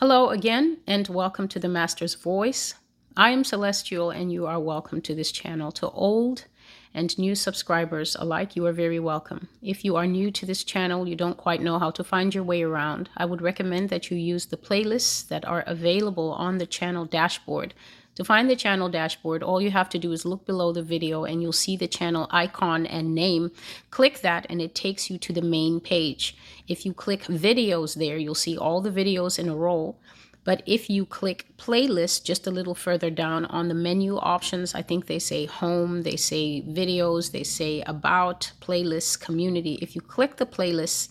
Hello again, and welcome to the Master's Voice. I am Celestial, and you are welcome to this channel. To old and new subscribers alike, you are very welcome. If you are new to this channel, you don't quite know how to find your way around, I would recommend that you use the playlists that are available on the channel dashboard to find the channel dashboard, all you have to do is look below the video and you'll see the channel icon and name. Click that and it takes you to the main page. If you click videos there, you'll see all the videos in a row. But if you click playlist just a little further down on the menu options, I think they say home, they say videos, they say about, playlists, community. If you click the playlists,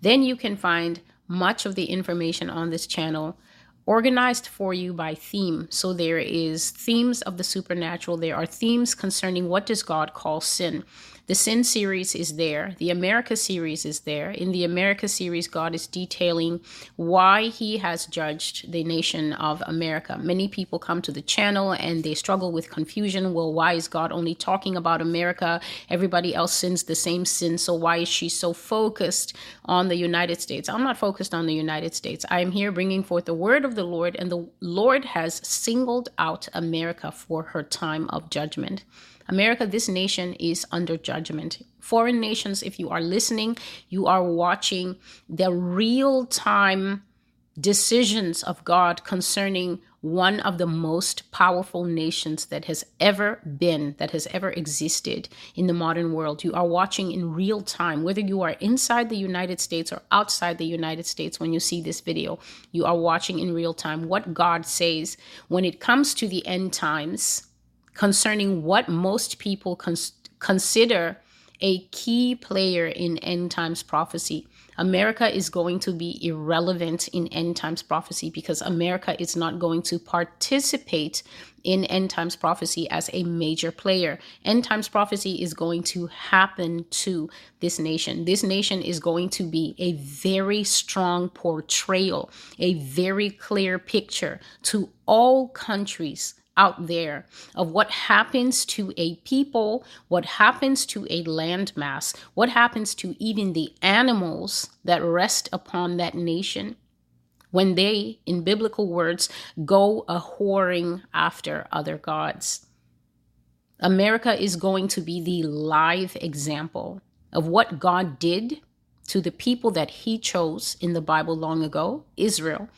then you can find much of the information on this channel organized for you by theme. So there is themes of the supernatural. There are themes concerning what does God call sin. The Sin series is there. The America series is there. In the America series, God is detailing why He has judged the nation of America. Many people come to the channel and they struggle with confusion. Well, why is God only talking about America? Everybody else sins the same sin. So why is she so focused on the United States? I'm not focused on the United States. I am here bringing forth the word of the Lord, and the Lord has singled out America for her time of judgment. America, this nation is under judgment. Foreign nations, if you are listening, you are watching the real time decisions of God concerning one of the most powerful nations that has ever been, that has ever existed in the modern world. You are watching in real time, whether you are inside the United States or outside the United States when you see this video, you are watching in real time what God says when it comes to the end times concerning what most people cons- consider a key player in end times prophecy. America is going to be irrelevant in end times prophecy because America is not going to participate in end times prophecy as a major player. End times prophecy is going to happen to this nation. This nation is going to be a very strong portrayal, a very clear picture to all countries out there of what happens to a people, what happens to a landmass, what happens to even the animals that rest upon that nation when they, in biblical words, go a whoring after other gods. America is going to be the live example of what God did to the people that He chose in the Bible long ago, Israel,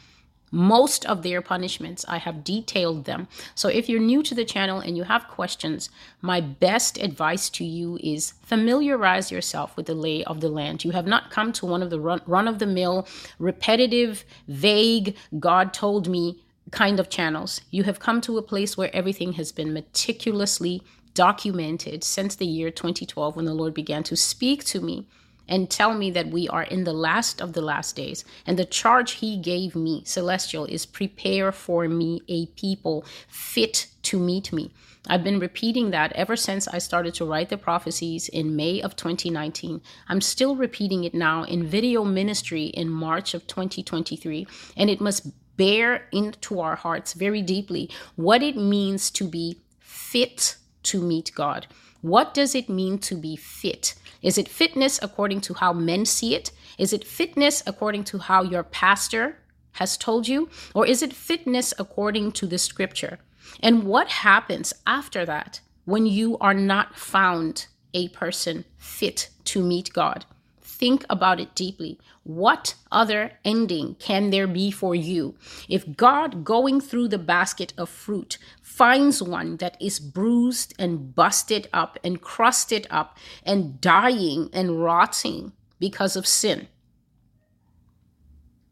most of their punishments. I have detailed them. So if you're new to the channel and you have questions, my best advice to you is familiarize yourself with the lay of the land. You have not come to one of the run, run of the mill, repetitive, vague, God told me kind of channels. You have come to a place where everything has been meticulously documented since the year 2012 when the Lord began to speak to me and tell me that we are in the last of the last days. And the charge he gave me, Celestial, is prepare for me a people fit to meet me. I've been repeating that ever since I started to write the prophecies in May of 2019. I'm still repeating it now in video ministry in March of 2023. And it must bear into our hearts very deeply what it means to be fit to meet God. What does it mean to be fit? Is it fitness according to how men see it? Is it fitness according to how your pastor has told you? Or is it fitness according to the scripture? And what happens after that when you are not found a person fit to meet God? Think about it deeply. What other ending can there be for you if God, going through the basket of fruit, finds one that is bruised and busted up and crusted up and dying and rotting because of sin?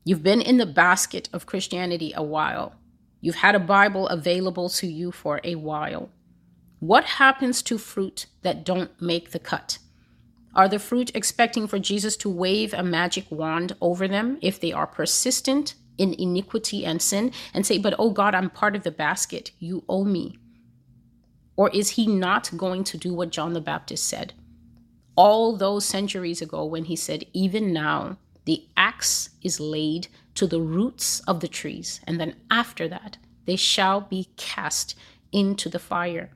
You've been in the basket of Christianity a while. You've had a Bible available to you for a while. What happens to fruit that don't make the cut? Are the fruit expecting for Jesus to wave a magic wand over them if they are persistent in iniquity and sin and say, But oh God, I'm part of the basket. You owe me. Or is he not going to do what John the Baptist said all those centuries ago when he said, Even now, the axe is laid to the roots of the trees, and then after that, they shall be cast into the fire.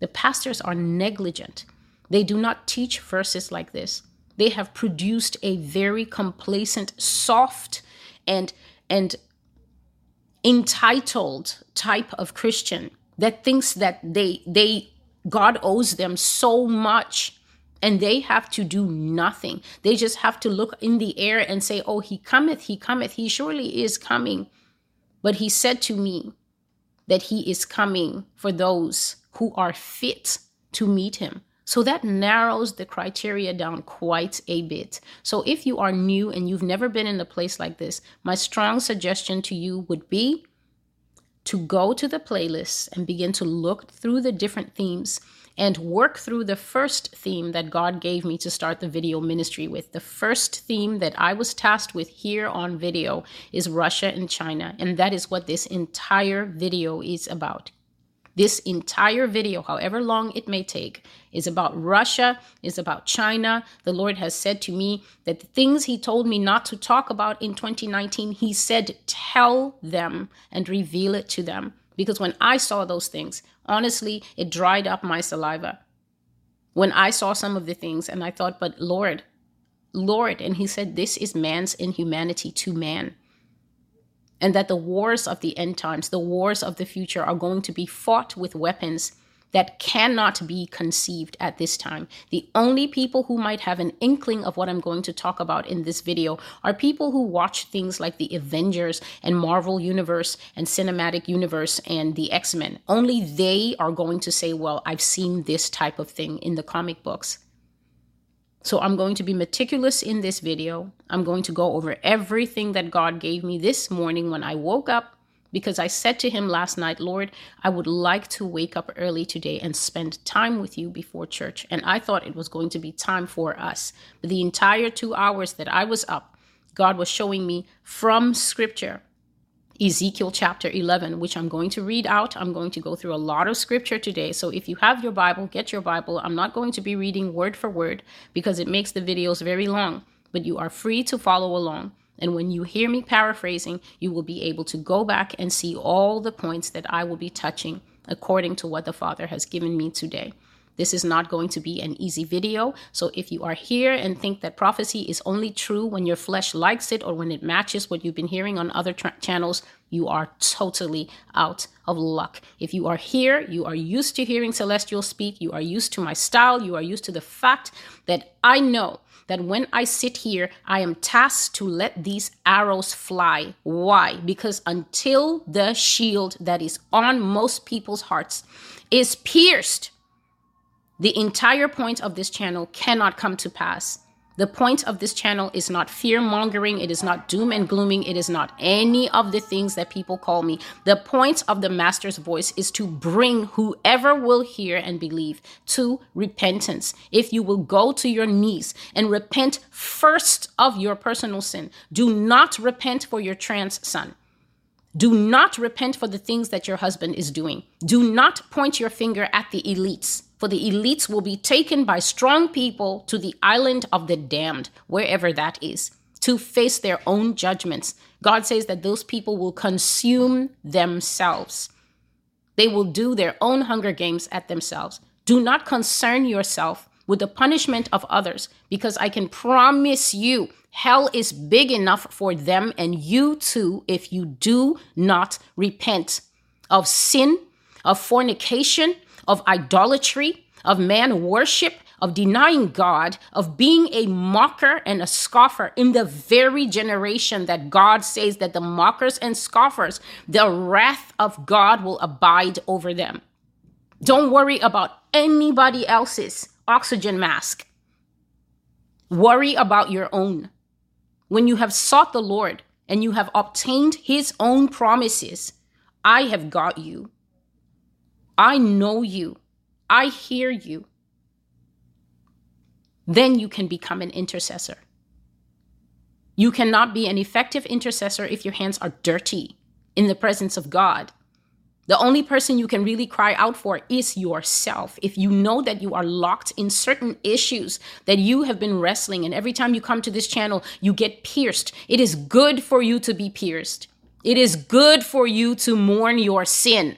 The pastors are negligent they do not teach verses like this. They have produced a very complacent, soft, and and entitled type of Christian that thinks that they they God owes them so much and they have to do nothing. They just have to look in the air and say, "Oh, he cometh, he cometh, he surely is coming." But he said to me that he is coming for those who are fit to meet him. So that narrows the criteria down quite a bit. So if you are new and you've never been in a place like this, my strong suggestion to you would be to go to the playlist and begin to look through the different themes and work through the first theme that God gave me to start the video ministry with. The first theme that I was tasked with here on video is Russia and China. And that is what this entire video is about. This entire video, however long it may take, is about Russia, is about China. The Lord has said to me that the things He told me not to talk about in 2019, He said, tell them and reveal it to them. Because when I saw those things, honestly, it dried up my saliva. When I saw some of the things, and I thought, but Lord, Lord, and He said, this is man's inhumanity to man and that the wars of the end times, the wars of the future, are going to be fought with weapons that cannot be conceived at this time. The only people who might have an inkling of what I'm going to talk about in this video are people who watch things like the Avengers and Marvel Universe and Cinematic Universe and the X Men. Only they are going to say, Well, I've seen this type of thing in the comic books. So I'm going to be meticulous in this video. I'm going to go over everything that God gave me this morning when I woke up because I said to him last night, Lord, I would like to wake up early today and spend time with you before church. And I thought it was going to be time for us. But the entire two hours that I was up, God was showing me from scripture Ezekiel chapter 11, which I'm going to read out. I'm going to go through a lot of scripture today. So if you have your Bible, get your Bible. I'm not going to be reading word for word because it makes the videos very long, but you are free to follow along. And when you hear me paraphrasing, you will be able to go back and see all the points that I will be touching according to what the Father has given me today. This is not going to be an easy video. So if you are here and think that prophecy is only true when your flesh likes it or when it matches what you've been hearing on other tra- channels, you are totally out of luck. If you are here, you are used to hearing Celestial speak, you are used to my style, you are used to the fact that I know that when I sit here, I am tasked to let these arrows fly. Why? Because until the shield that is on most people's hearts is pierced, the entire point of this channel cannot come to pass. The point of this channel is not fear mongering. It is not doom and glooming. It is not any of the things that people call me. The point of the Master's voice is to bring whoever will hear and believe to repentance. If you will go to your knees and repent first of your personal sin, do not repent for your trans son. Do not repent for the things that your husband is doing. Do not point your finger at the elites for the elites will be taken by strong people to the island of the damned, wherever that is, to face their own judgments. God says that those people will consume themselves. They will do their own hunger games at themselves. Do not concern yourself with the punishment of others, because I can promise you hell is big enough for them and you too if you do not repent of sin, of fornication, of idolatry, of man worship, of denying God, of being a mocker and a scoffer in the very generation that God says that the mockers and scoffers, the wrath of God will abide over them. Don't worry about anybody else's oxygen mask. Worry about your own. When you have sought the Lord and you have obtained his own promises, I have got you. I know you, I hear you, then you can become an intercessor. You cannot be an effective intercessor if your hands are dirty in the presence of God. The only person you can really cry out for is yourself. If you know that you are locked in certain issues that you have been wrestling, and every time you come to this channel, you get pierced, it is good for you to be pierced. It is good for you to mourn your sin.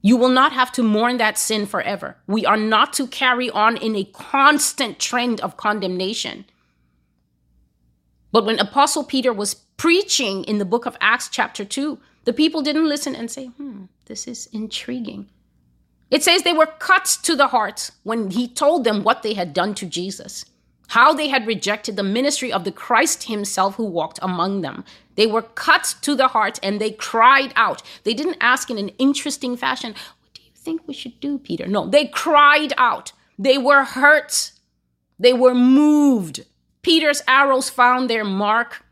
You will not have to mourn that sin forever. We are not to carry on in a constant trend of condemnation. But when Apostle Peter was preaching in the book of Acts, chapter 2, the people didn't listen and say, hmm, this is intriguing. It says they were cut to the heart when he told them what they had done to Jesus, how they had rejected the ministry of the Christ himself who walked among them. They were cut to the heart and they cried out. They didn't ask in an interesting fashion, What do you think we should do, Peter? No, they cried out. They were hurt. They were moved. Peter's arrows found their mark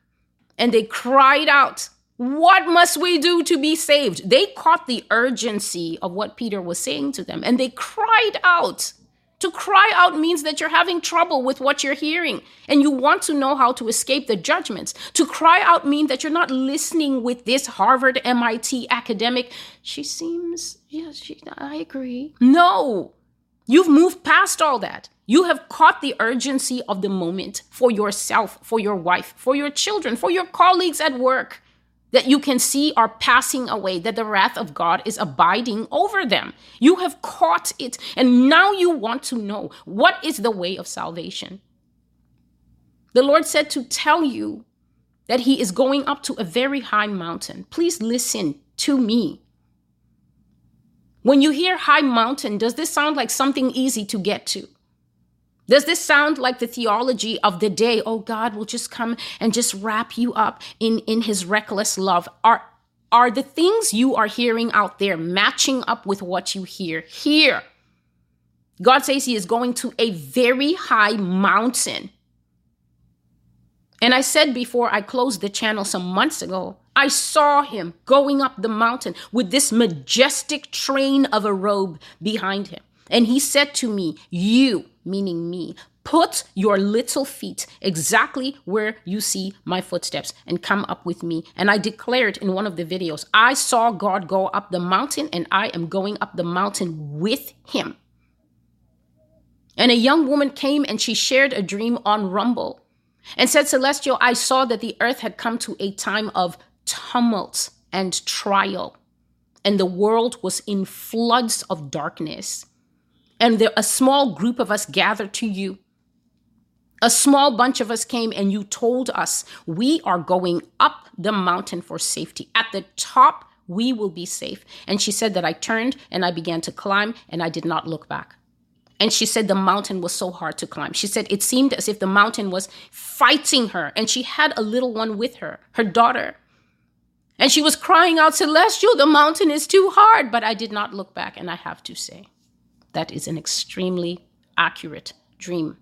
and they cried out, What must we do to be saved? They caught the urgency of what Peter was saying to them and they cried out. To cry out means that you're having trouble with what you're hearing and you want to know how to escape the judgments. To cry out means that you're not listening with this Harvard MIT academic. She seems, yes, she, I agree. No, you've moved past all that. You have caught the urgency of the moment for yourself, for your wife, for your children, for your colleagues at work that you can see are passing away, that the wrath of God is abiding over them. You have caught it, and now you want to know what is the way of salvation. The Lord said to tell you that He is going up to a very high mountain. Please listen to me. When you hear high mountain, does this sound like something easy to get to? Does this sound like the theology of the day? Oh, God will just come and just wrap you up in, in his reckless love. Are, are the things you are hearing out there matching up with what you hear here? God says he is going to a very high mountain. And I said before I closed the channel some months ago, I saw him going up the mountain with this majestic train of a robe behind him. And he said to me, You, meaning me, put your little feet exactly where you see my footsteps and come up with me. And I declared in one of the videos, I saw God go up the mountain and I am going up the mountain with him. And a young woman came and she shared a dream on Rumble and said, Celestial, I saw that the earth had come to a time of tumult and trial, and the world was in floods of darkness and there, a small group of us gathered to you. A small bunch of us came and you told us we are going up the mountain for safety. At the top, we will be safe. And she said that I turned and I began to climb and I did not look back. And she said the mountain was so hard to climb. She said it seemed as if the mountain was fighting her. And she had a little one with her, her daughter. And she was crying out, Celestial, the mountain is too hard. But I did not look back. And I have to say, that is an extremely accurate dream.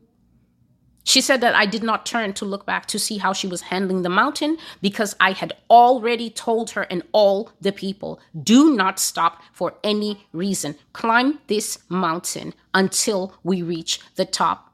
She said that I did not turn to look back to see how she was handling the mountain because I had already told her and all the people do not stop for any reason. Climb this mountain until we reach the top.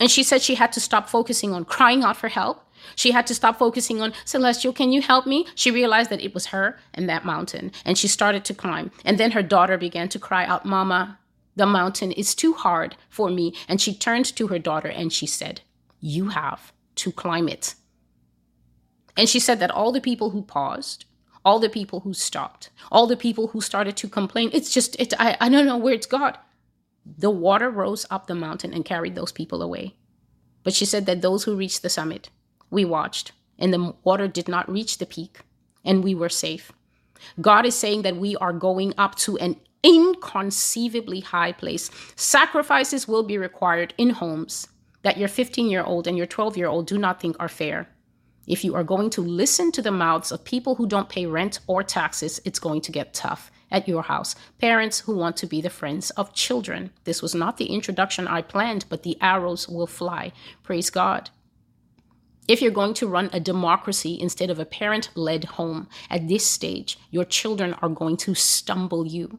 And she said she had to stop focusing on crying out for help. She had to stop focusing on Celestial, can you help me? She realized that it was her and that mountain, and she started to climb. And then her daughter began to cry out, Mama, the mountain is too hard for me. And she turned to her daughter and she said, You have to climb it. And she said that all the people who paused, all the people who stopped, all the people who started to complain, it's just, it, I, I don't know where it's got. The water rose up the mountain and carried those people away. But she said that those who reached the summit, we watched, and the water did not reach the peak, and we were safe. God is saying that we are going up to an inconceivably high place. Sacrifices will be required in homes that your 15 year old and your 12 year old do not think are fair. If you are going to listen to the mouths of people who don't pay rent or taxes, it's going to get tough at your house. Parents who want to be the friends of children. This was not the introduction I planned, but the arrows will fly. Praise God. If you're going to run a democracy instead of a parent led home at this stage, your children are going to stumble you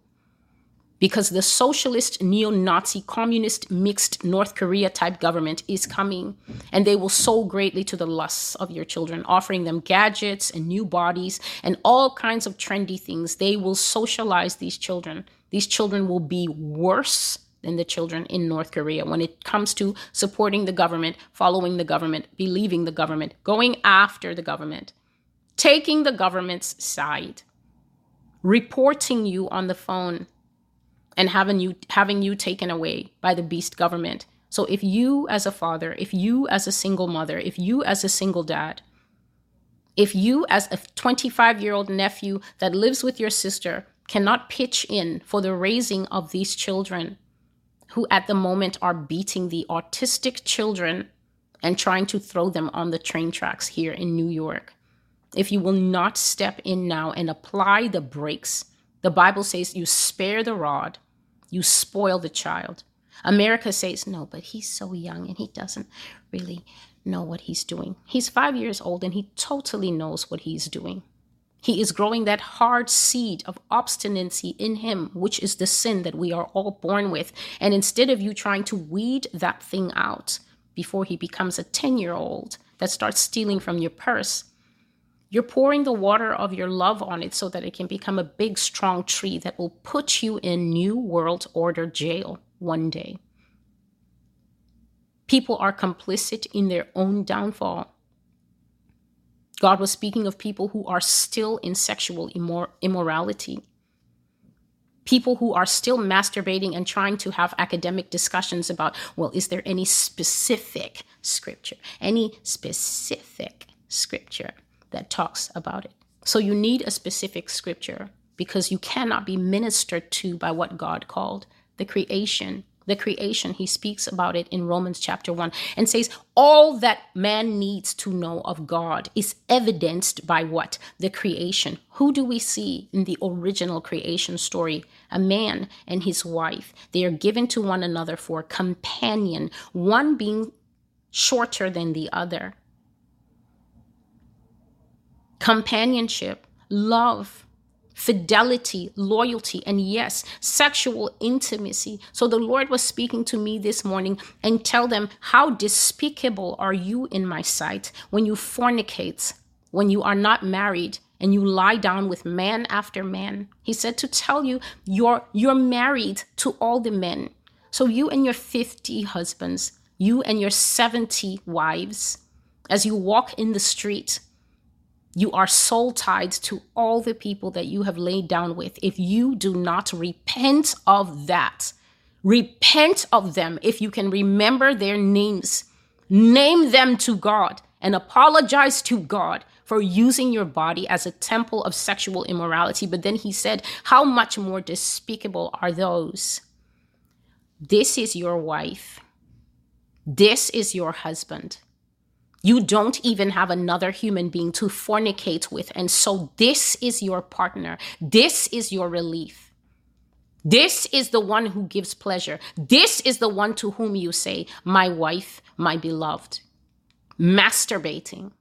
because the socialist, neo Nazi, communist, mixed North Korea type government is coming and they will sow greatly to the lusts of your children, offering them gadgets and new bodies and all kinds of trendy things. They will socialize these children. These children will be worse than the children in North Korea when it comes to supporting the government, following the government, believing the government, going after the government, taking the government's side, reporting you on the phone and having you having you taken away by the beast government So if you as a father, if you as a single mother, if you as a single dad, if you as a 25 year old nephew that lives with your sister cannot pitch in for the raising of these children who at the moment are beating the autistic children and trying to throw them on the train tracks here in New York. If you will not step in now and apply the brakes, the Bible says you spare the rod, you spoil the child. America says, no, but he's so young and he doesn't really know what he's doing. He's five years old and he totally knows what he's doing. He is growing that hard seed of obstinacy in him, which is the sin that we are all born with. And instead of you trying to weed that thing out before he becomes a 10 year old that starts stealing from your purse, you're pouring the water of your love on it so that it can become a big, strong tree that will put you in New World Order jail one day. People are complicit in their own downfall. God was speaking of people who are still in sexual immor- immorality, people who are still masturbating and trying to have academic discussions about, well, is there any specific scripture, any specific scripture that talks about it? So you need a specific scripture because you cannot be ministered to by what God called the creation the creation. He speaks about it in Romans chapter 1 and says, All that man needs to know of God is evidenced by what? The creation. Who do we see in the original creation story? A man and his wife. They are given to one another for companion, one being shorter than the other. Companionship, love, fidelity, loyalty, and yes, sexual intimacy. So the Lord was speaking to me this morning and tell them, How despicable are you in my sight when you fornicate, when you are not married, and you lie down with man after man. He said to tell you you're you're married to all the men. So you and your 50 husbands, you and your 70 wives, as you walk in the street, you are soul tied to all the people that you have laid down with. If you do not repent of that, repent of them. If you can remember their names, name them to God and apologize to God for using your body as a temple of sexual immorality. But then he said, How much more despicable are those? This is your wife. This is your husband. You don't even have another human being to fornicate with. And so this is your partner. This is your relief. This is the one who gives pleasure. This is the one to whom you say, My wife, my beloved. Masturbating.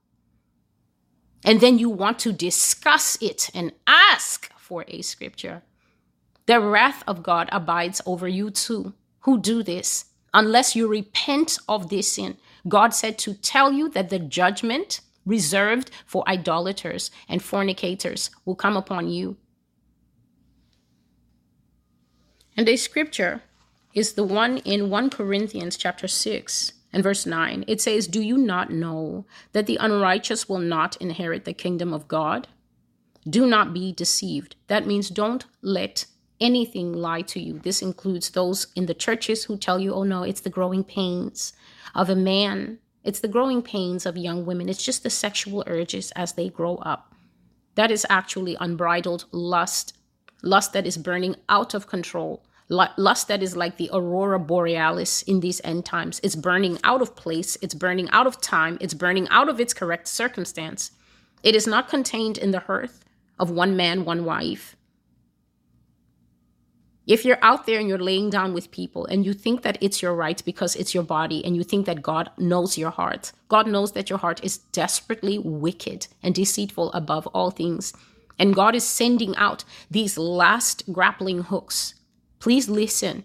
And then you want to discuss it and ask for a scripture. The wrath of God abides over you too, who do this, unless you repent of this sin God said to tell you that the judgment reserved for idolaters and fornicators will come upon you. And a scripture is the one in 1 Corinthians chapter 6 and verse 9. It says, Do you not know that the unrighteous will not inherit the kingdom of God? Do not be deceived. That means don't let anything lie to you. This includes those in the churches who tell you, oh no, it's the growing pains of a man. It's the growing pains of young women. It's just the sexual urges as they grow up. That is actually unbridled lust, lust that is burning out of control, lust that is like the aurora borealis in these end times. It's burning out of place, it's burning out of time, it's burning out of its correct circumstance. It is not contained in the hearth of one man, one wife. If you're out there and you're laying down with people and you think that it's your right because it's your body and you think that God knows your heart, God knows that your heart is desperately wicked and deceitful above all things. And God is sending out these last grappling hooks. Please listen.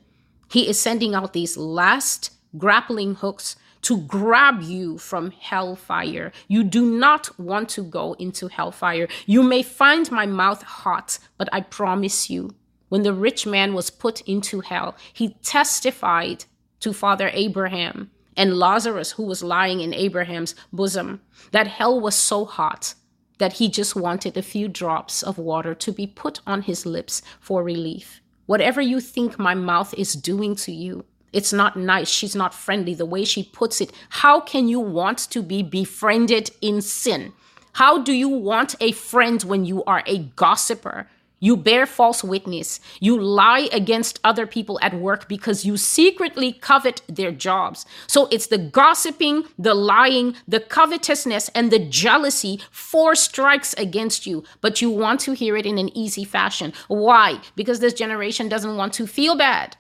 He is sending out these last grappling hooks to grab you from hellfire. You do not want to go into hellfire. You may find my mouth hot, but I promise you, when the rich man was put into hell, he testified to Father Abraham and Lazarus, who was lying in Abraham's bosom, that hell was so hot that he just wanted a few drops of water to be put on his lips for relief. Whatever you think my mouth is doing to you, It's not nice. She's not friendly. The way she puts it. How can you want to be befriended in sin? How do you want a friend when you are a gossiper? You bear false witness. You lie against other people at work because you secretly covet their jobs. So it's the gossiping, the lying, the covetousness, and the jealousy, four strikes against you. But you want to hear it in an easy fashion. Why? Because this generation doesn't want to feel bad.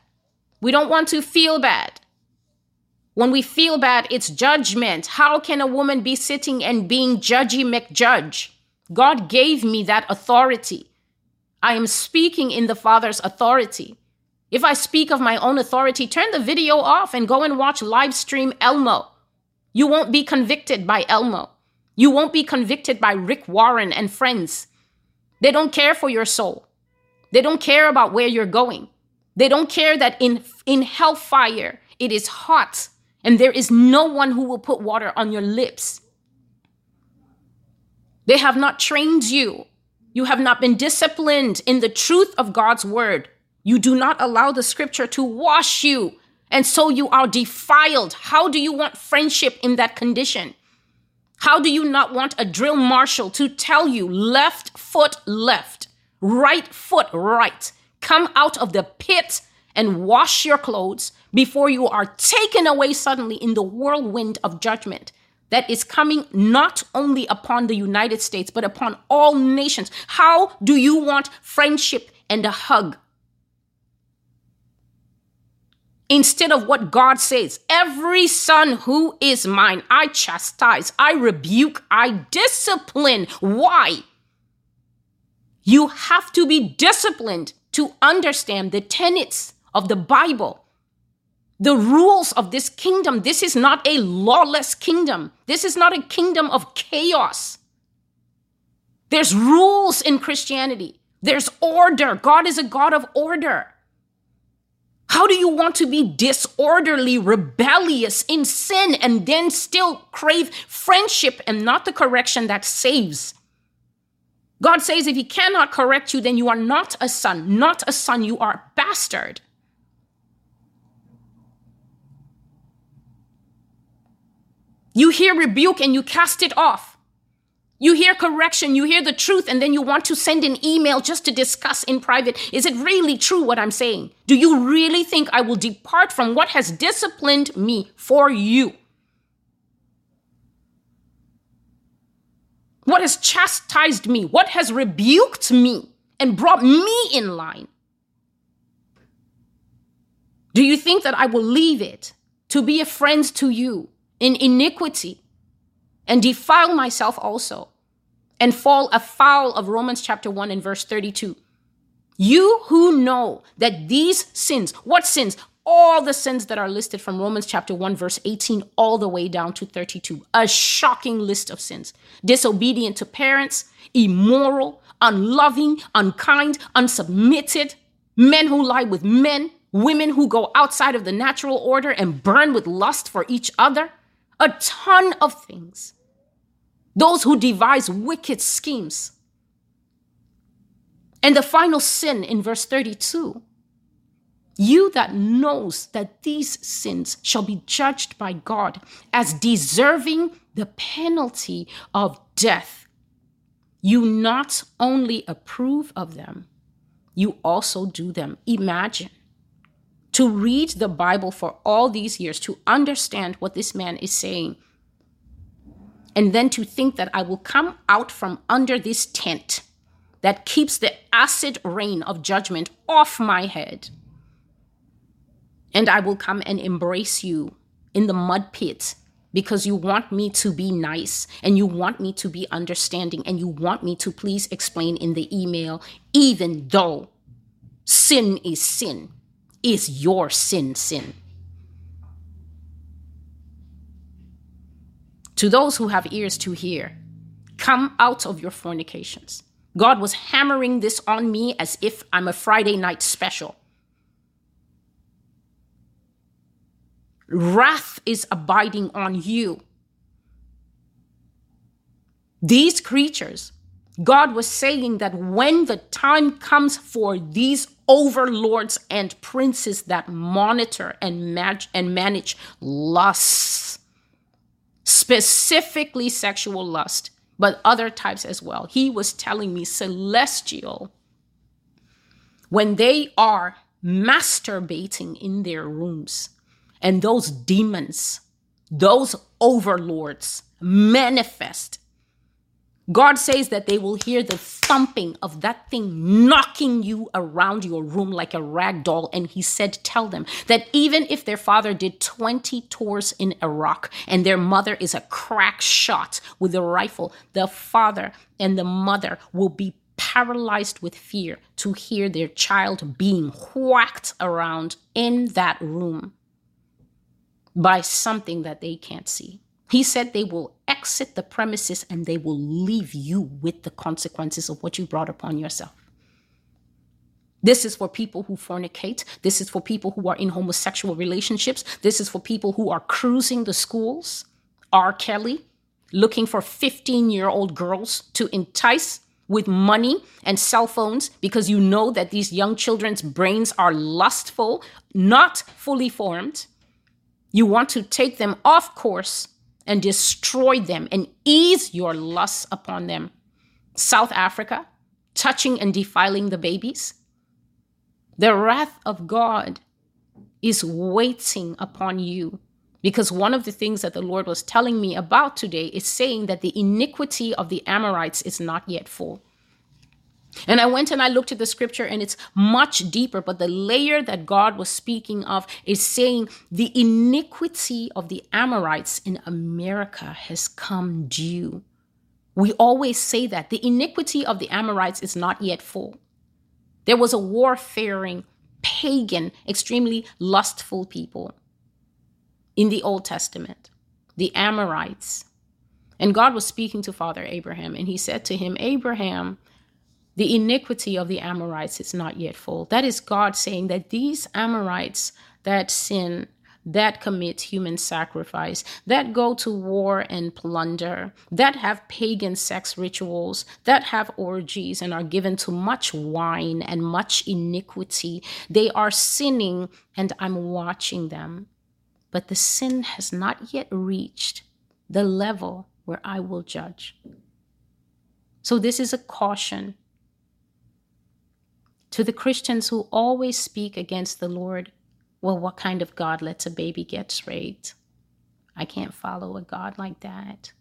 We don't want to feel bad. When we feel bad, it's judgment. How can a woman be sitting and being judgy McJudge? God gave me that authority. I am speaking in the Father's authority. If I speak of my own authority, turn the video off and go and watch live stream Elmo. You won't be convicted by Elmo. You won't be convicted by Rick Warren and friends. They don't care for your soul. They don't care about where you're going. They don't care that in, in hellfire it is hot and there is no one who will put water on your lips. They have not trained you you have not been disciplined in the truth of God's word. You do not allow the scripture to wash you. And so you are defiled. How do you want friendship in that condition? How do you not want a drill marshal to tell you left foot left, right foot right? Come out of the pit and wash your clothes before you are taken away suddenly in the whirlwind of judgment that is coming not only upon the United States, but upon all nations. How do you want friendship and a hug? Instead of what God says, every son who is mine, I chastise, I rebuke, I discipline. Why? You have to be disciplined to understand the tenets of the Bible the rules of this kingdom. This is not a lawless kingdom. This is not a kingdom of chaos. There's rules in Christianity. There's order. God is a God of order. How do you want to be disorderly, rebellious in sin, and then still crave friendship and not the correction that saves? God says if He cannot correct you, then you are not a son. Not a son, you are a bastard. You hear rebuke and you cast it off. You hear correction, you hear the truth, and then you want to send an email just to discuss in private. Is it really true what I'm saying? Do you really think I will depart from what has disciplined me for you? What has chastised me? What has rebuked me and brought me in line? Do you think that I will leave it to be a friend to you in iniquity and defile myself also and fall afoul of Romans chapter 1 and verse 32. You who know that these sins, what sins? All the sins that are listed from Romans chapter 1, verse 18, all the way down to 32. A shocking list of sins. Disobedient to parents, immoral, unloving, unkind, unsubmitted, men who lie with men, women who go outside of the natural order and burn with lust for each other, a ton of things. Those who devise wicked schemes. And the final sin in verse 32 you that knows that these sins shall be judged by God as deserving the penalty of death, you not only approve of them, you also do them. Imagine to read the Bible for all these years, to understand what this man is saying, and then to think that I will come out from under this tent that keeps the acid rain of judgment off my head. And I will come and embrace you in the mud pit because you want me to be nice and you want me to be understanding and you want me to please explain in the email, even though sin is sin is your sin sin. To those who have ears to hear, come out of your fornications. God was hammering this on me as if I'm a Friday night special. Wrath is abiding on you. These creatures God was saying that when the time comes for these overlords and princes that monitor and, match and manage lusts, specifically sexual lust, but other types as well, he was telling me celestial, when they are masturbating in their rooms and those demons, those overlords manifest God says that they will hear the thumping of that thing knocking you around your room like a rag doll. And he said, Tell them that even if their father did 20 tours in Iraq and their mother is a crack shot with a rifle, the father and the mother will be paralyzed with fear to hear their child being whacked around in that room by something that they can't see. He said they will exit the premises and they will leave you with the consequences of what you brought upon yourself. This is for people who fornicate. This is for people who are in homosexual relationships. This is for people who are cruising the schools. R. Kelly, looking for 15 year old girls to entice with money and cell phones because you know that these young children's brains are lustful, not fully formed. You want to take them off course and destroy them and ease your lusts upon them. South Africa, touching and defiling the babies. The wrath of God is waiting upon you. Because one of the things that the Lord was telling me about today is saying that the iniquity of the Amorites is not yet full. And I went and I looked at the scripture and it's much deeper, but the layer that God was speaking of is saying the iniquity of the Amorites in America has come due. We always say that the iniquity of the Amorites is not yet full. There was a warfaring, pagan, extremely lustful people in the Old Testament, the Amorites. And God was speaking to Father Abraham, and he said to him, Abraham, the iniquity of the Amorites is not yet full. That is God saying that these Amorites that sin, that commit human sacrifice, that go to war and plunder, that have pagan sex rituals, that have orgies and are given to much wine and much iniquity, they are sinning and I'm watching them. But the sin has not yet reached the level where I will judge. So, this is a caution to the Christians who always speak against the Lord, well, what kind of God lets a baby get raped? I can't follow a God like that.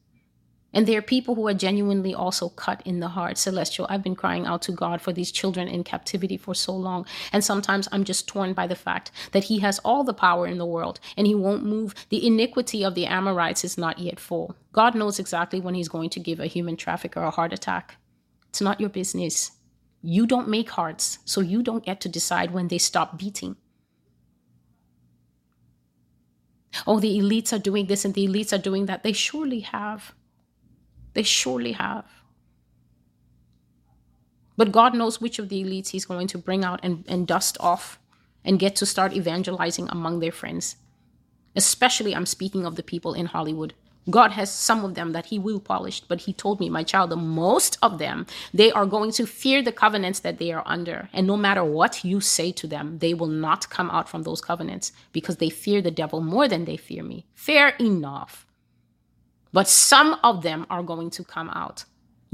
And there are people who are genuinely also cut in the heart. Celestial, I've been crying out to God for these children in captivity for so long. And sometimes I'm just torn by the fact that He has all the power in the world and He won't move. The iniquity of the Amorites is not yet full. God knows exactly when He's going to give a human trafficker a heart attack. It's not your business. You don't make hearts, so you don't get to decide when they stop beating. Oh, the elites are doing this and the elites are doing that. They surely have. They surely have. But God knows which of the elites He's going to bring out and, and dust off and get to start evangelizing among their friends. Especially, I'm speaking of the people in Hollywood. God has some of them that he will polish, but he told me, my child, the most of them, they are going to fear the covenants that they are under. And no matter what you say to them, they will not come out from those covenants because they fear the devil more than they fear me. Fair enough. But some of them are going to come out.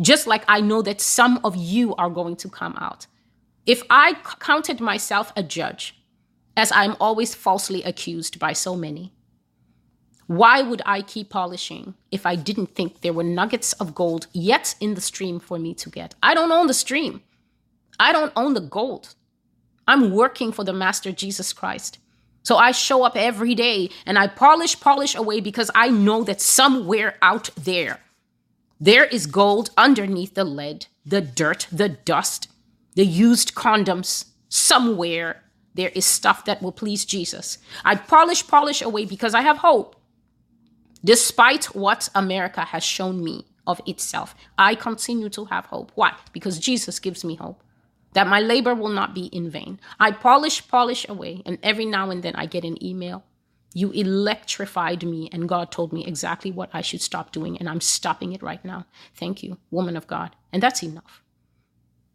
Just like I know that some of you are going to come out. If I counted myself a judge, as I'm always falsely accused by so many, why would I keep polishing if I didn't think there were nuggets of gold yet in the stream for me to get? I don't own the stream. I don't own the gold. I'm working for the Master Jesus Christ. So I show up every day and I polish, polish away because I know that somewhere out there, there is gold underneath the lead, the dirt, the dust, the used condoms. Somewhere there is stuff that will please Jesus. I polish, polish away because I have hope. Despite what America has shown me of itself, I continue to have hope. Why? Because Jesus gives me hope that my labor will not be in vain. I polish, polish away, and every now and then I get an email. You electrified me, and God told me exactly what I should stop doing, and I'm stopping it right now. Thank you, woman of God. And that's enough.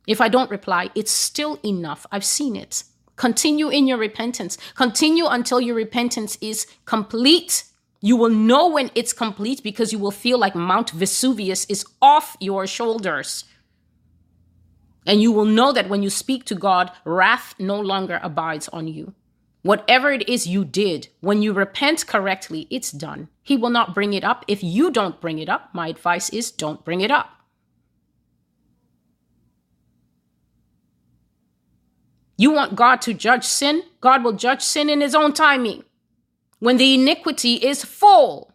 If I don't reply, it's still enough. I've seen it. Continue in your repentance. Continue until your repentance is complete. You will know when it's complete because you will feel like Mount Vesuvius is off your shoulders. And you will know that when you speak to God, wrath no longer abides on you. Whatever it is you did, when you repent correctly, it's done. He will not bring it up. If you don't bring it up, my advice is don't bring it up. You want God to judge sin? God will judge sin in his own timing. When the iniquity is full.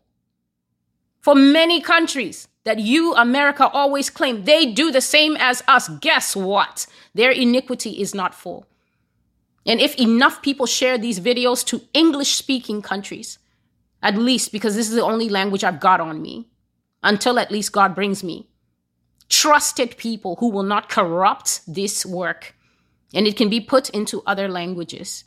For many countries that you, America, always claim they do the same as us, guess what? Their iniquity is not full. And if enough people share these videos to English speaking countries, at least because this is the only language I've got on me, until at least God brings me trusted people who will not corrupt this work and it can be put into other languages.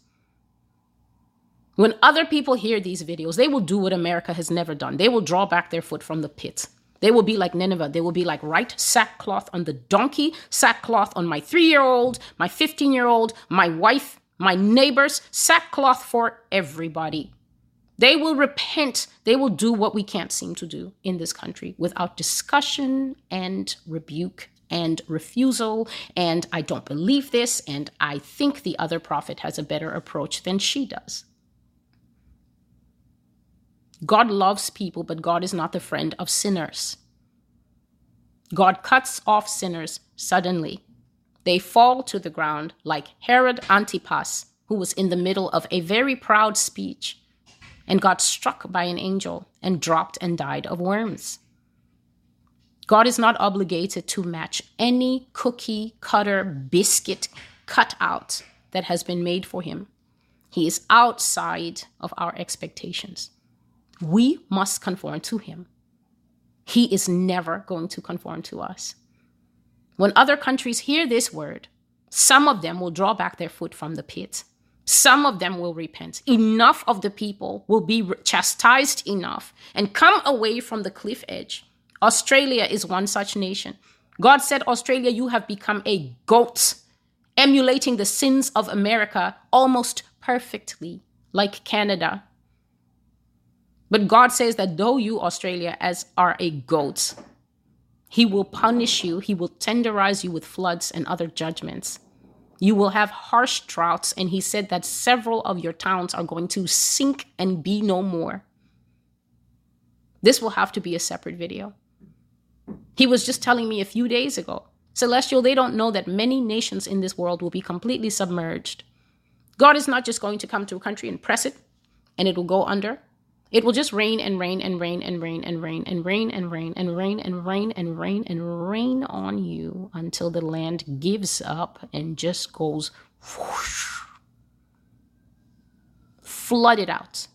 When other people hear these videos, they will do what America has never done. They will draw back their foot from the pit. They will be like Nineveh. They will be like, right sackcloth on the donkey, sackcloth on my three year old, my 15 year old, my wife, my neighbors, sackcloth for everybody. They will repent. They will do what we can't seem to do in this country without discussion and rebuke and refusal, and I don't believe this, and I think the other prophet has a better approach than she does. God loves people, but God is not the friend of sinners. God cuts off sinners suddenly. They fall to the ground like Herod Antipas, who was in the middle of a very proud speech and got struck by an angel and dropped and died of worms. God is not obligated to match any cookie cutter biscuit cutout that has been made for him. He is outside of our expectations. We must conform to him. He is never going to conform to us. When other countries hear this word, some of them will draw back their foot from the pit. Some of them will repent. Enough of the people will be chastised enough and come away from the cliff edge Australia is one such nation. God said, Australia, you have become a goat, emulating the sins of America almost perfectly, like Canada. But God says that though you, Australia, as are a goat, He will punish you, He will tenderize you with floods and other judgments. You will have harsh droughts, and He said that several of your towns are going to sink and be no more. This will have to be a separate video. He was just telling me a few days ago. Celestial, they don't know that many nations in this world will be completely submerged. God is not just going to come to a country and press it and it will go under. It will just rain and rain and rain and rain and rain and rain and rain and rain and rain and rain and rain on you until the land gives up and just goes flooded out,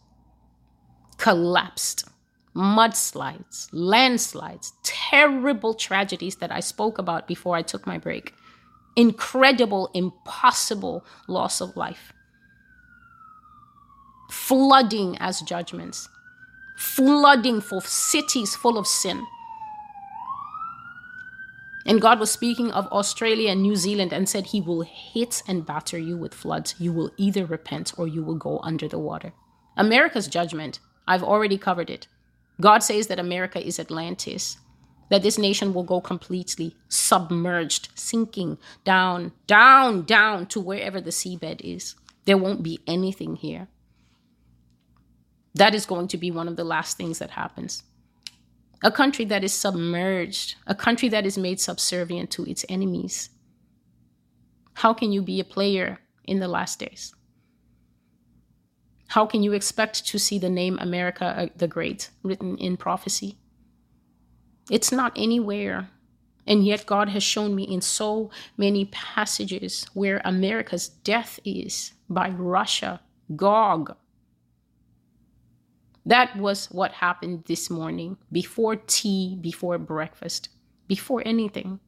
collapsed mudslides, landslides, terrible tragedies that I spoke about before I took my break, incredible, impossible loss of life, flooding as judgments, flooding for cities full of sin. And God was speaking of Australia and New Zealand and said, He will hit and batter you with floods. You will either repent or you will go under the water. America's judgment, I've already covered it. God says that America is Atlantis, that this nation will go completely submerged, sinking down, down, down to wherever the seabed is. There won't be anything here. That is going to be one of the last things that happens. A country that is submerged, a country that is made subservient to its enemies. How can you be a player in the last days? How can you expect to see the name America uh, the Great written in prophecy? It's not anywhere. And yet, God has shown me in so many passages where America's death is by Russia, Gog. That was what happened this morning before tea, before breakfast, before anything.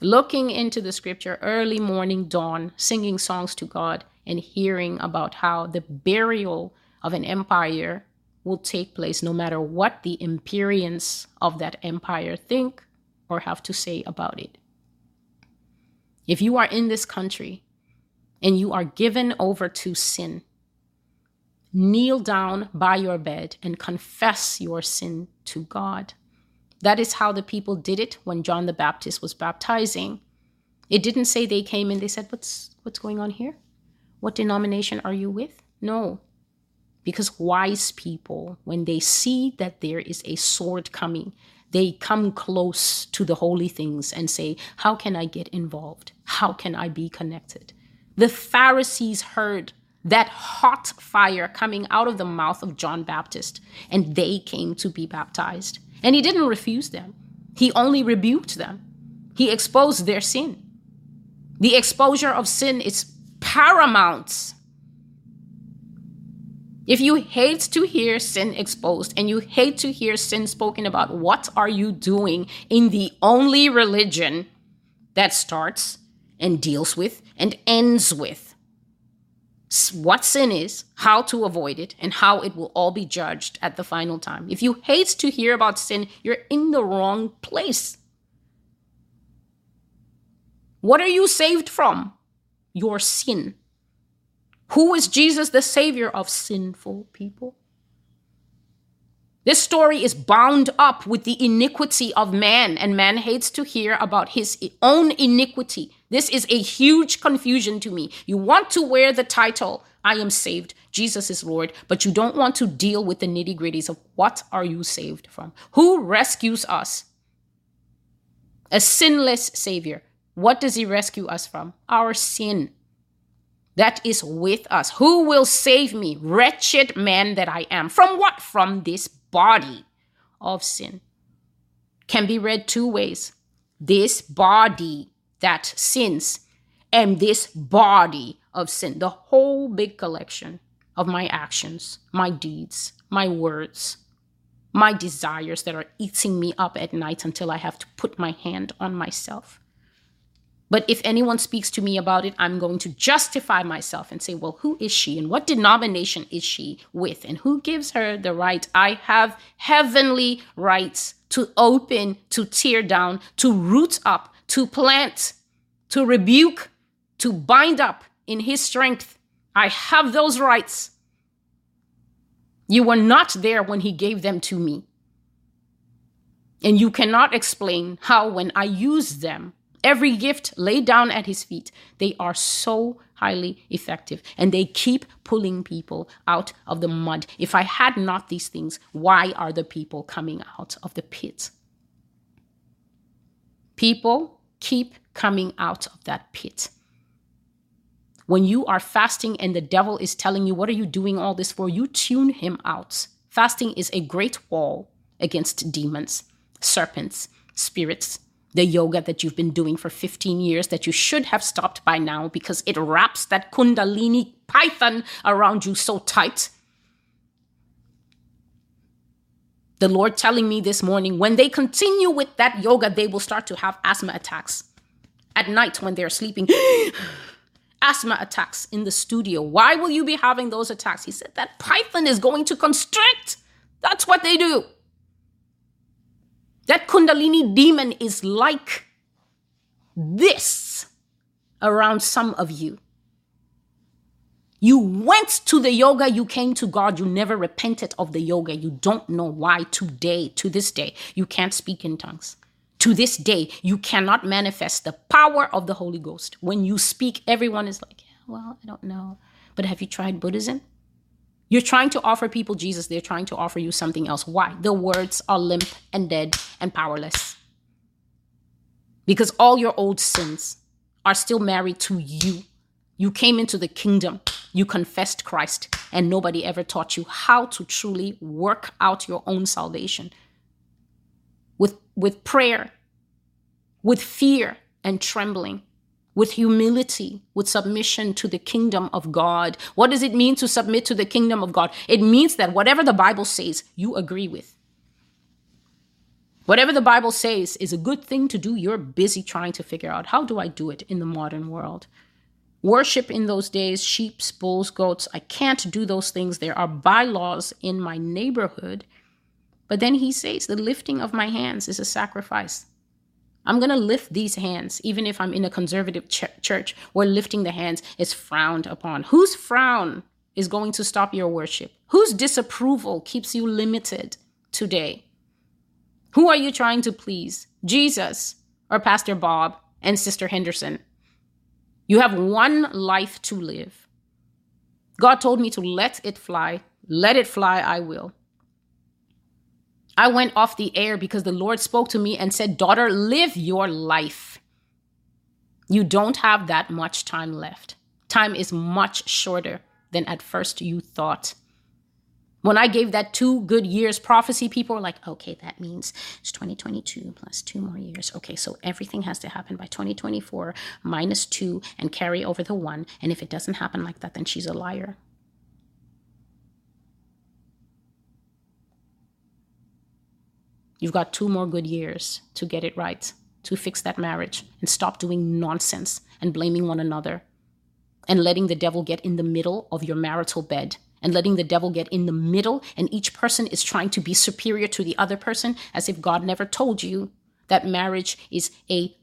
Looking into the scripture, early morning dawn, singing songs to God, and hearing about how the burial of an empire will take place no matter what the imperians of that empire think, or have to say about it. If you are in this country and you are given over to sin, kneel down by your bed and confess your sin to God. That is how the people did it when John the Baptist was baptizing. It didn't say they came and they said, What's what's going on here? What denomination are you with? No. Because wise people, when they see that there is a sword coming, they come close to the holy things and say, How can I get involved? How can I be connected? The Pharisees heard that hot fire coming out of the mouth of John Baptist, and they came to be baptized. And he didn't refuse them, he only rebuked them. He exposed their sin. The exposure of sin is paramount. If you hate to hear sin exposed and you hate to hear sin spoken about, what are you doing in the only religion that starts and deals with and ends with what sin is, how to avoid it, and how it will all be judged at the final time? If you hate to hear about sin, you're in the wrong place. What are you saved from? Your sin. Who is Jesus, the Savior of sinful people? This story is bound up with the iniquity of man, and man hates to hear about his own iniquity. This is a huge confusion to me. You want to wear the title, I am saved, Jesus is Lord, but you don't want to deal with the nitty gritties of what are you saved from? Who rescues us? A sinless Savior. What does he rescue us from? Our sin that is with us. Who will save me, wretched man that I am? From what? From this body of sin. Can be read two ways. This body that sins and this body of sin, the whole big collection of my actions, my deeds, my words, my desires that are eating me up at night until I have to put my hand on myself. But if anyone speaks to me about it, I'm going to justify myself and say, well, who is she and what denomination is she with and who gives her the right? I have heavenly rights to open, to tear down, to root up, to plant, to rebuke, to bind up in his strength. I have those rights. You were not there when he gave them to me. And you cannot explain how, when I use them, Every gift laid down at his feet, they are so highly effective and they keep pulling people out of the mud. If I had not these things, why are the people coming out of the pit? People keep coming out of that pit. When you are fasting and the devil is telling you, What are you doing all this for? You tune him out. Fasting is a great wall against demons, serpents, spirits, the yoga that you've been doing for 15 years that you should have stopped by now because it wraps that kundalini python around you so tight. The Lord telling me this morning when they continue with that yoga, they will start to have asthma attacks at night when they're sleeping. asthma attacks in the studio. Why will you be having those attacks? He said that python is going to constrict. That's what they do. That Kundalini demon is like this around some of you. You went to the yoga, you came to God, you never repented of the yoga. You don't know why today, to this day, you can't speak in tongues. To this day, you cannot manifest the power of the Holy Ghost. When you speak, everyone is like, yeah, well, I don't know. But have you tried Buddhism? You're trying to offer people Jesus, they're trying to offer you something else. Why? The words are limp and dead and powerless. Because all your old sins are still married to you. You came into the kingdom, you confessed Christ, and nobody ever taught you how to truly work out your own salvation with, with prayer, with fear and trembling with humility, with submission to the kingdom of God. What does it mean to submit to the kingdom of God? It means that whatever the Bible says, you agree with. Whatever the Bible says is a good thing to do. You're busy trying to figure out how do I do it in the modern world? Worship in those days, sheep, bulls, goats. I can't do those things. There are bylaws in my neighborhood. But then he says, the lifting of my hands is a sacrifice. I'm going to lift these hands, even if I'm in a conservative ch- church where lifting the hands is frowned upon. Whose frown is going to stop your worship? Whose disapproval keeps you limited today? Who are you trying to please? Jesus or Pastor Bob and Sister Henderson? You have one life to live. God told me to let it fly. Let it fly, I will. I went off the air because the Lord spoke to me and said, Daughter, live your life. You don't have that much time left. Time is much shorter than at first you thought. When I gave that two good years prophecy, people were like, okay, that means it's 2022 plus two more years. Okay, so everything has to happen by 2024 minus two and carry over the one. And if it doesn't happen like that, then she's a liar. You've got two more good years to get it right, to fix that marriage, and stop doing nonsense and blaming one another and letting the devil get in the middle of your marital bed and letting the devil get in the middle, and each person is trying to be superior to the other person, as if God never told you that marriage is a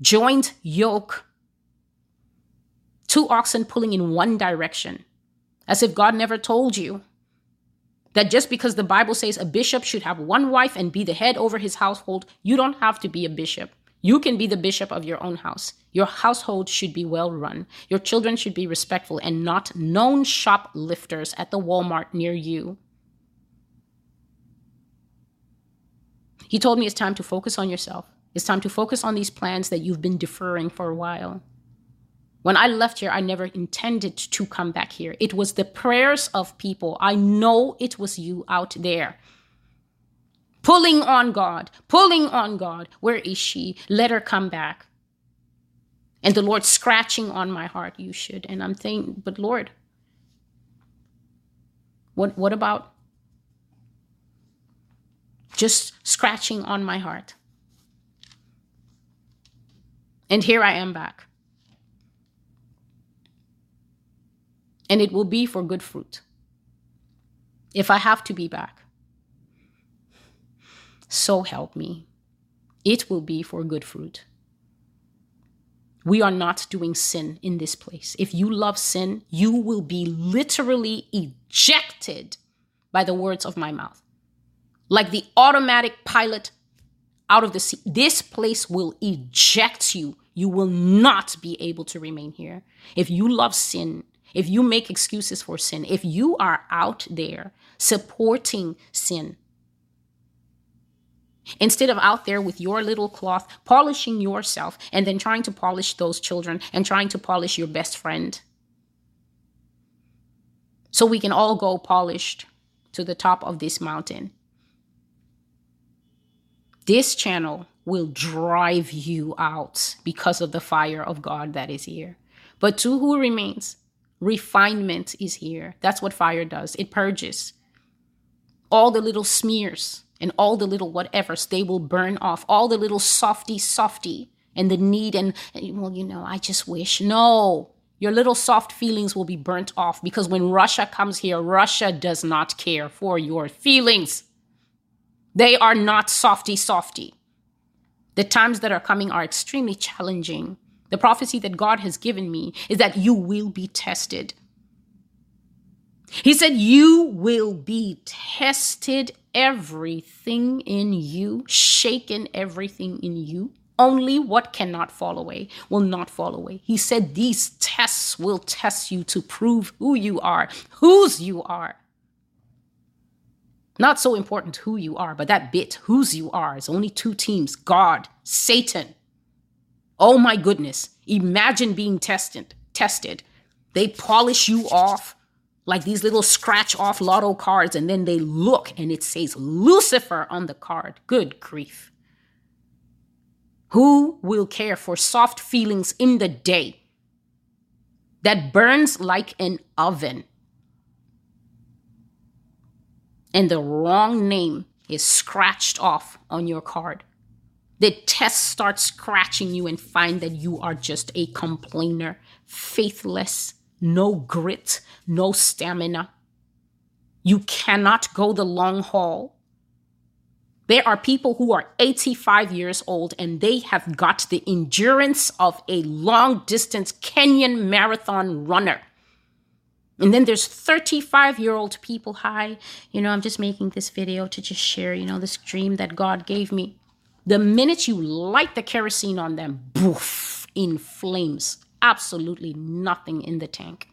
joint yoke. Two oxen pulling in one direction, as if God never told you that just because the Bible says a bishop should have one wife and be the head over his household, you don't have to be a bishop. You can be the bishop of your own house. Your household should be well run. Your children should be respectful and not known shoplifters at the Walmart near you. He told me it's time to focus on yourself. It's time to focus on these plans that you've been deferring for a while. When I left here, I never intended to come back here. It was the prayers of people. I know it was you out there pulling on God, pulling on God. Where is she? Let her come back. And the Lord scratching on my heart, you should. And I'm thinking, but Lord, what, what about just scratching on my heart? And here I am back. And it will be for good fruit if I have to be back. So help me. It will be for good fruit. We are not doing sin in this place. If you love sin, you will be literally ejected by the words of my mouth. Like the automatic pilot out of the sea. This place will eject you. You will not be able to remain here. If you love sin, if you make excuses for sin, if you are out there supporting sin, Instead of out there with your little cloth, polishing yourself, and then trying to polish those children and trying to polish your best friend. So we can all go polished to the top of this mountain. This channel will drive you out because of the fire of God that is here. But to who remains, refinement is here. That's what fire does it purges all the little smears and all the little whatevers they will burn off. All the little softy softy and the need and well you know i just wish. No your little soft feelings will be burnt off because when russia comes here russia does not care for your feelings. They are not softy softy. The times that are coming are extremely challenging. The prophecy that god has given me is that you will be tested he said, You will be tested, everything in you, shaken, everything in you. Only what cannot fall away will not fall away. He said, These tests will test you to prove who you are, whose you are. Not so important who you are, but that bit, whose you are, is only two teams God, Satan. Oh my goodness. Imagine being tested. Tested. They polish you off like these little scratch off lotto cards, and then they look and it says Lucifer on the card. Good grief. Who will care for soft feelings in the day that burns like an oven? And the wrong name is scratched off on your card. The test starts scratching you and find that you are just a complainer, faithless, no grit, no stamina. You cannot go the long haul. There are people who are 85 years old and they have got the endurance of a long distance Kenyan marathon runner. And then there's 35 year old people. Hi, you know, I'm just making this video to just share, you know, this dream that God gave me. The minute you light the kerosene on them, boof, in flames. Absolutely nothing in the tank.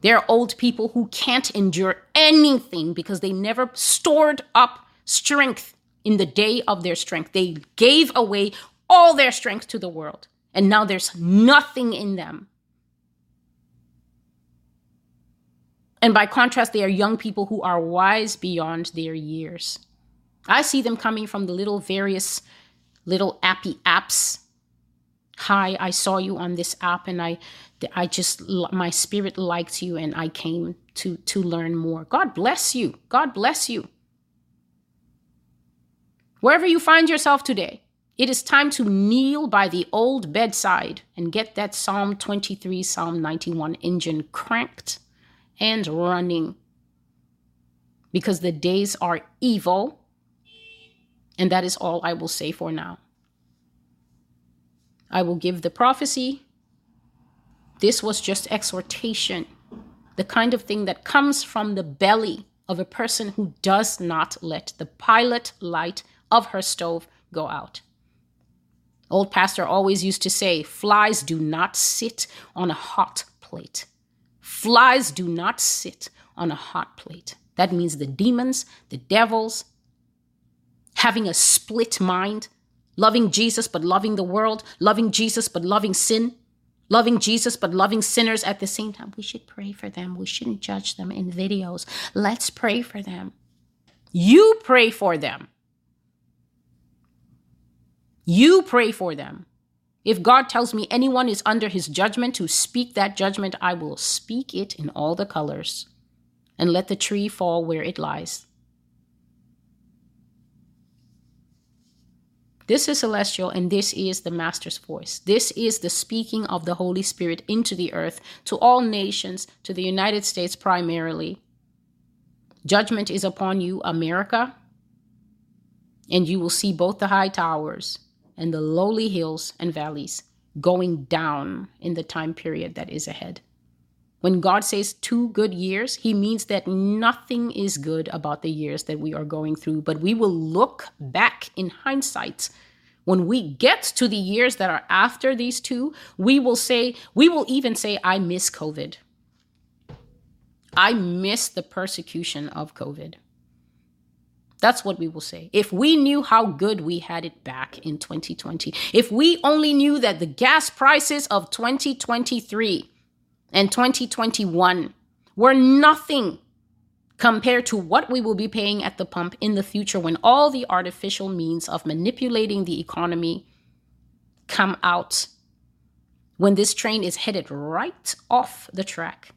There are old people who can't endure anything because they never stored up strength in the day of their strength. They gave away all their strength to the world, and now there's nothing in them. And by contrast, they are young people who are wise beyond their years. I see them coming from the little various little appy apps. Hi, I saw you on this app and I I just my spirit liked you and I came to to learn more. God bless you. God bless you. Wherever you find yourself today, it is time to kneel by the old bedside and get that Psalm 23, Psalm 91 engine cranked and running. Because the days are evil. And that is all I will say for now. I will give the prophecy. This was just exhortation, the kind of thing that comes from the belly of a person who does not let the pilot light of her stove go out. Old pastor always used to say, flies do not sit on a hot plate. Flies do not sit on a hot plate. That means the demons, the devils, having a split mind, loving Jesus but loving the world, loving Jesus but loving sin, loving Jesus but loving sinners at the same time. We should pray for them. We shouldn't judge them in videos. Let's pray for them. You pray for them. You pray for them. If God tells me anyone is under his judgment to speak that judgment, I will speak it in all the colors and let the tree fall where it lies. This is celestial, and this is the Master's voice. This is the speaking of the Holy Spirit into the earth to all nations, to the United States primarily. Judgment is upon you, America, and you will see both the high towers and the lowly hills and valleys going down in the time period that is ahead. When God says two good years, he means that nothing is good about the years that we are going through, but we will look back in hindsight. When we get to the years that are after these two, we will say, we will even say, I miss COVID. I miss the persecution of COVID. That's what we will say. If we knew how good we had it back in 2020, if we only knew that the gas prices of 2023 and 2021 were nothing compared to what we will be paying at the pump in the future when all the artificial means of manipulating the economy come out, when this train is headed right off the track,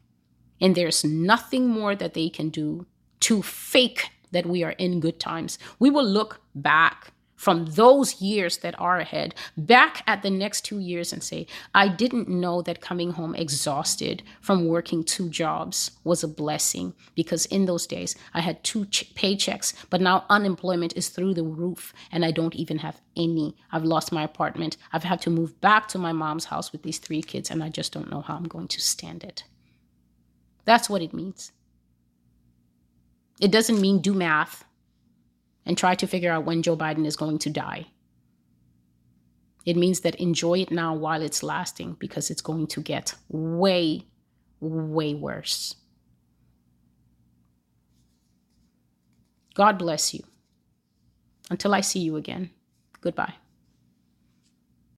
and there's nothing more that they can do to fake that we are in good times. We will look back from those years that are ahead back at the next two years and say, I didn't know that coming home exhausted from working two jobs was a blessing because in those days I had two ch- paychecks, but now unemployment is through the roof and I don't even have any. I've lost my apartment. I've had to move back to my mom's house with these three kids and I just don't know how I'm going to stand it. That's what it means. It doesn't mean do math and try to figure out when Joe Biden is going to die. It means that enjoy it now while it's lasting because it's going to get way, way worse. God bless you. Until I see you again, goodbye.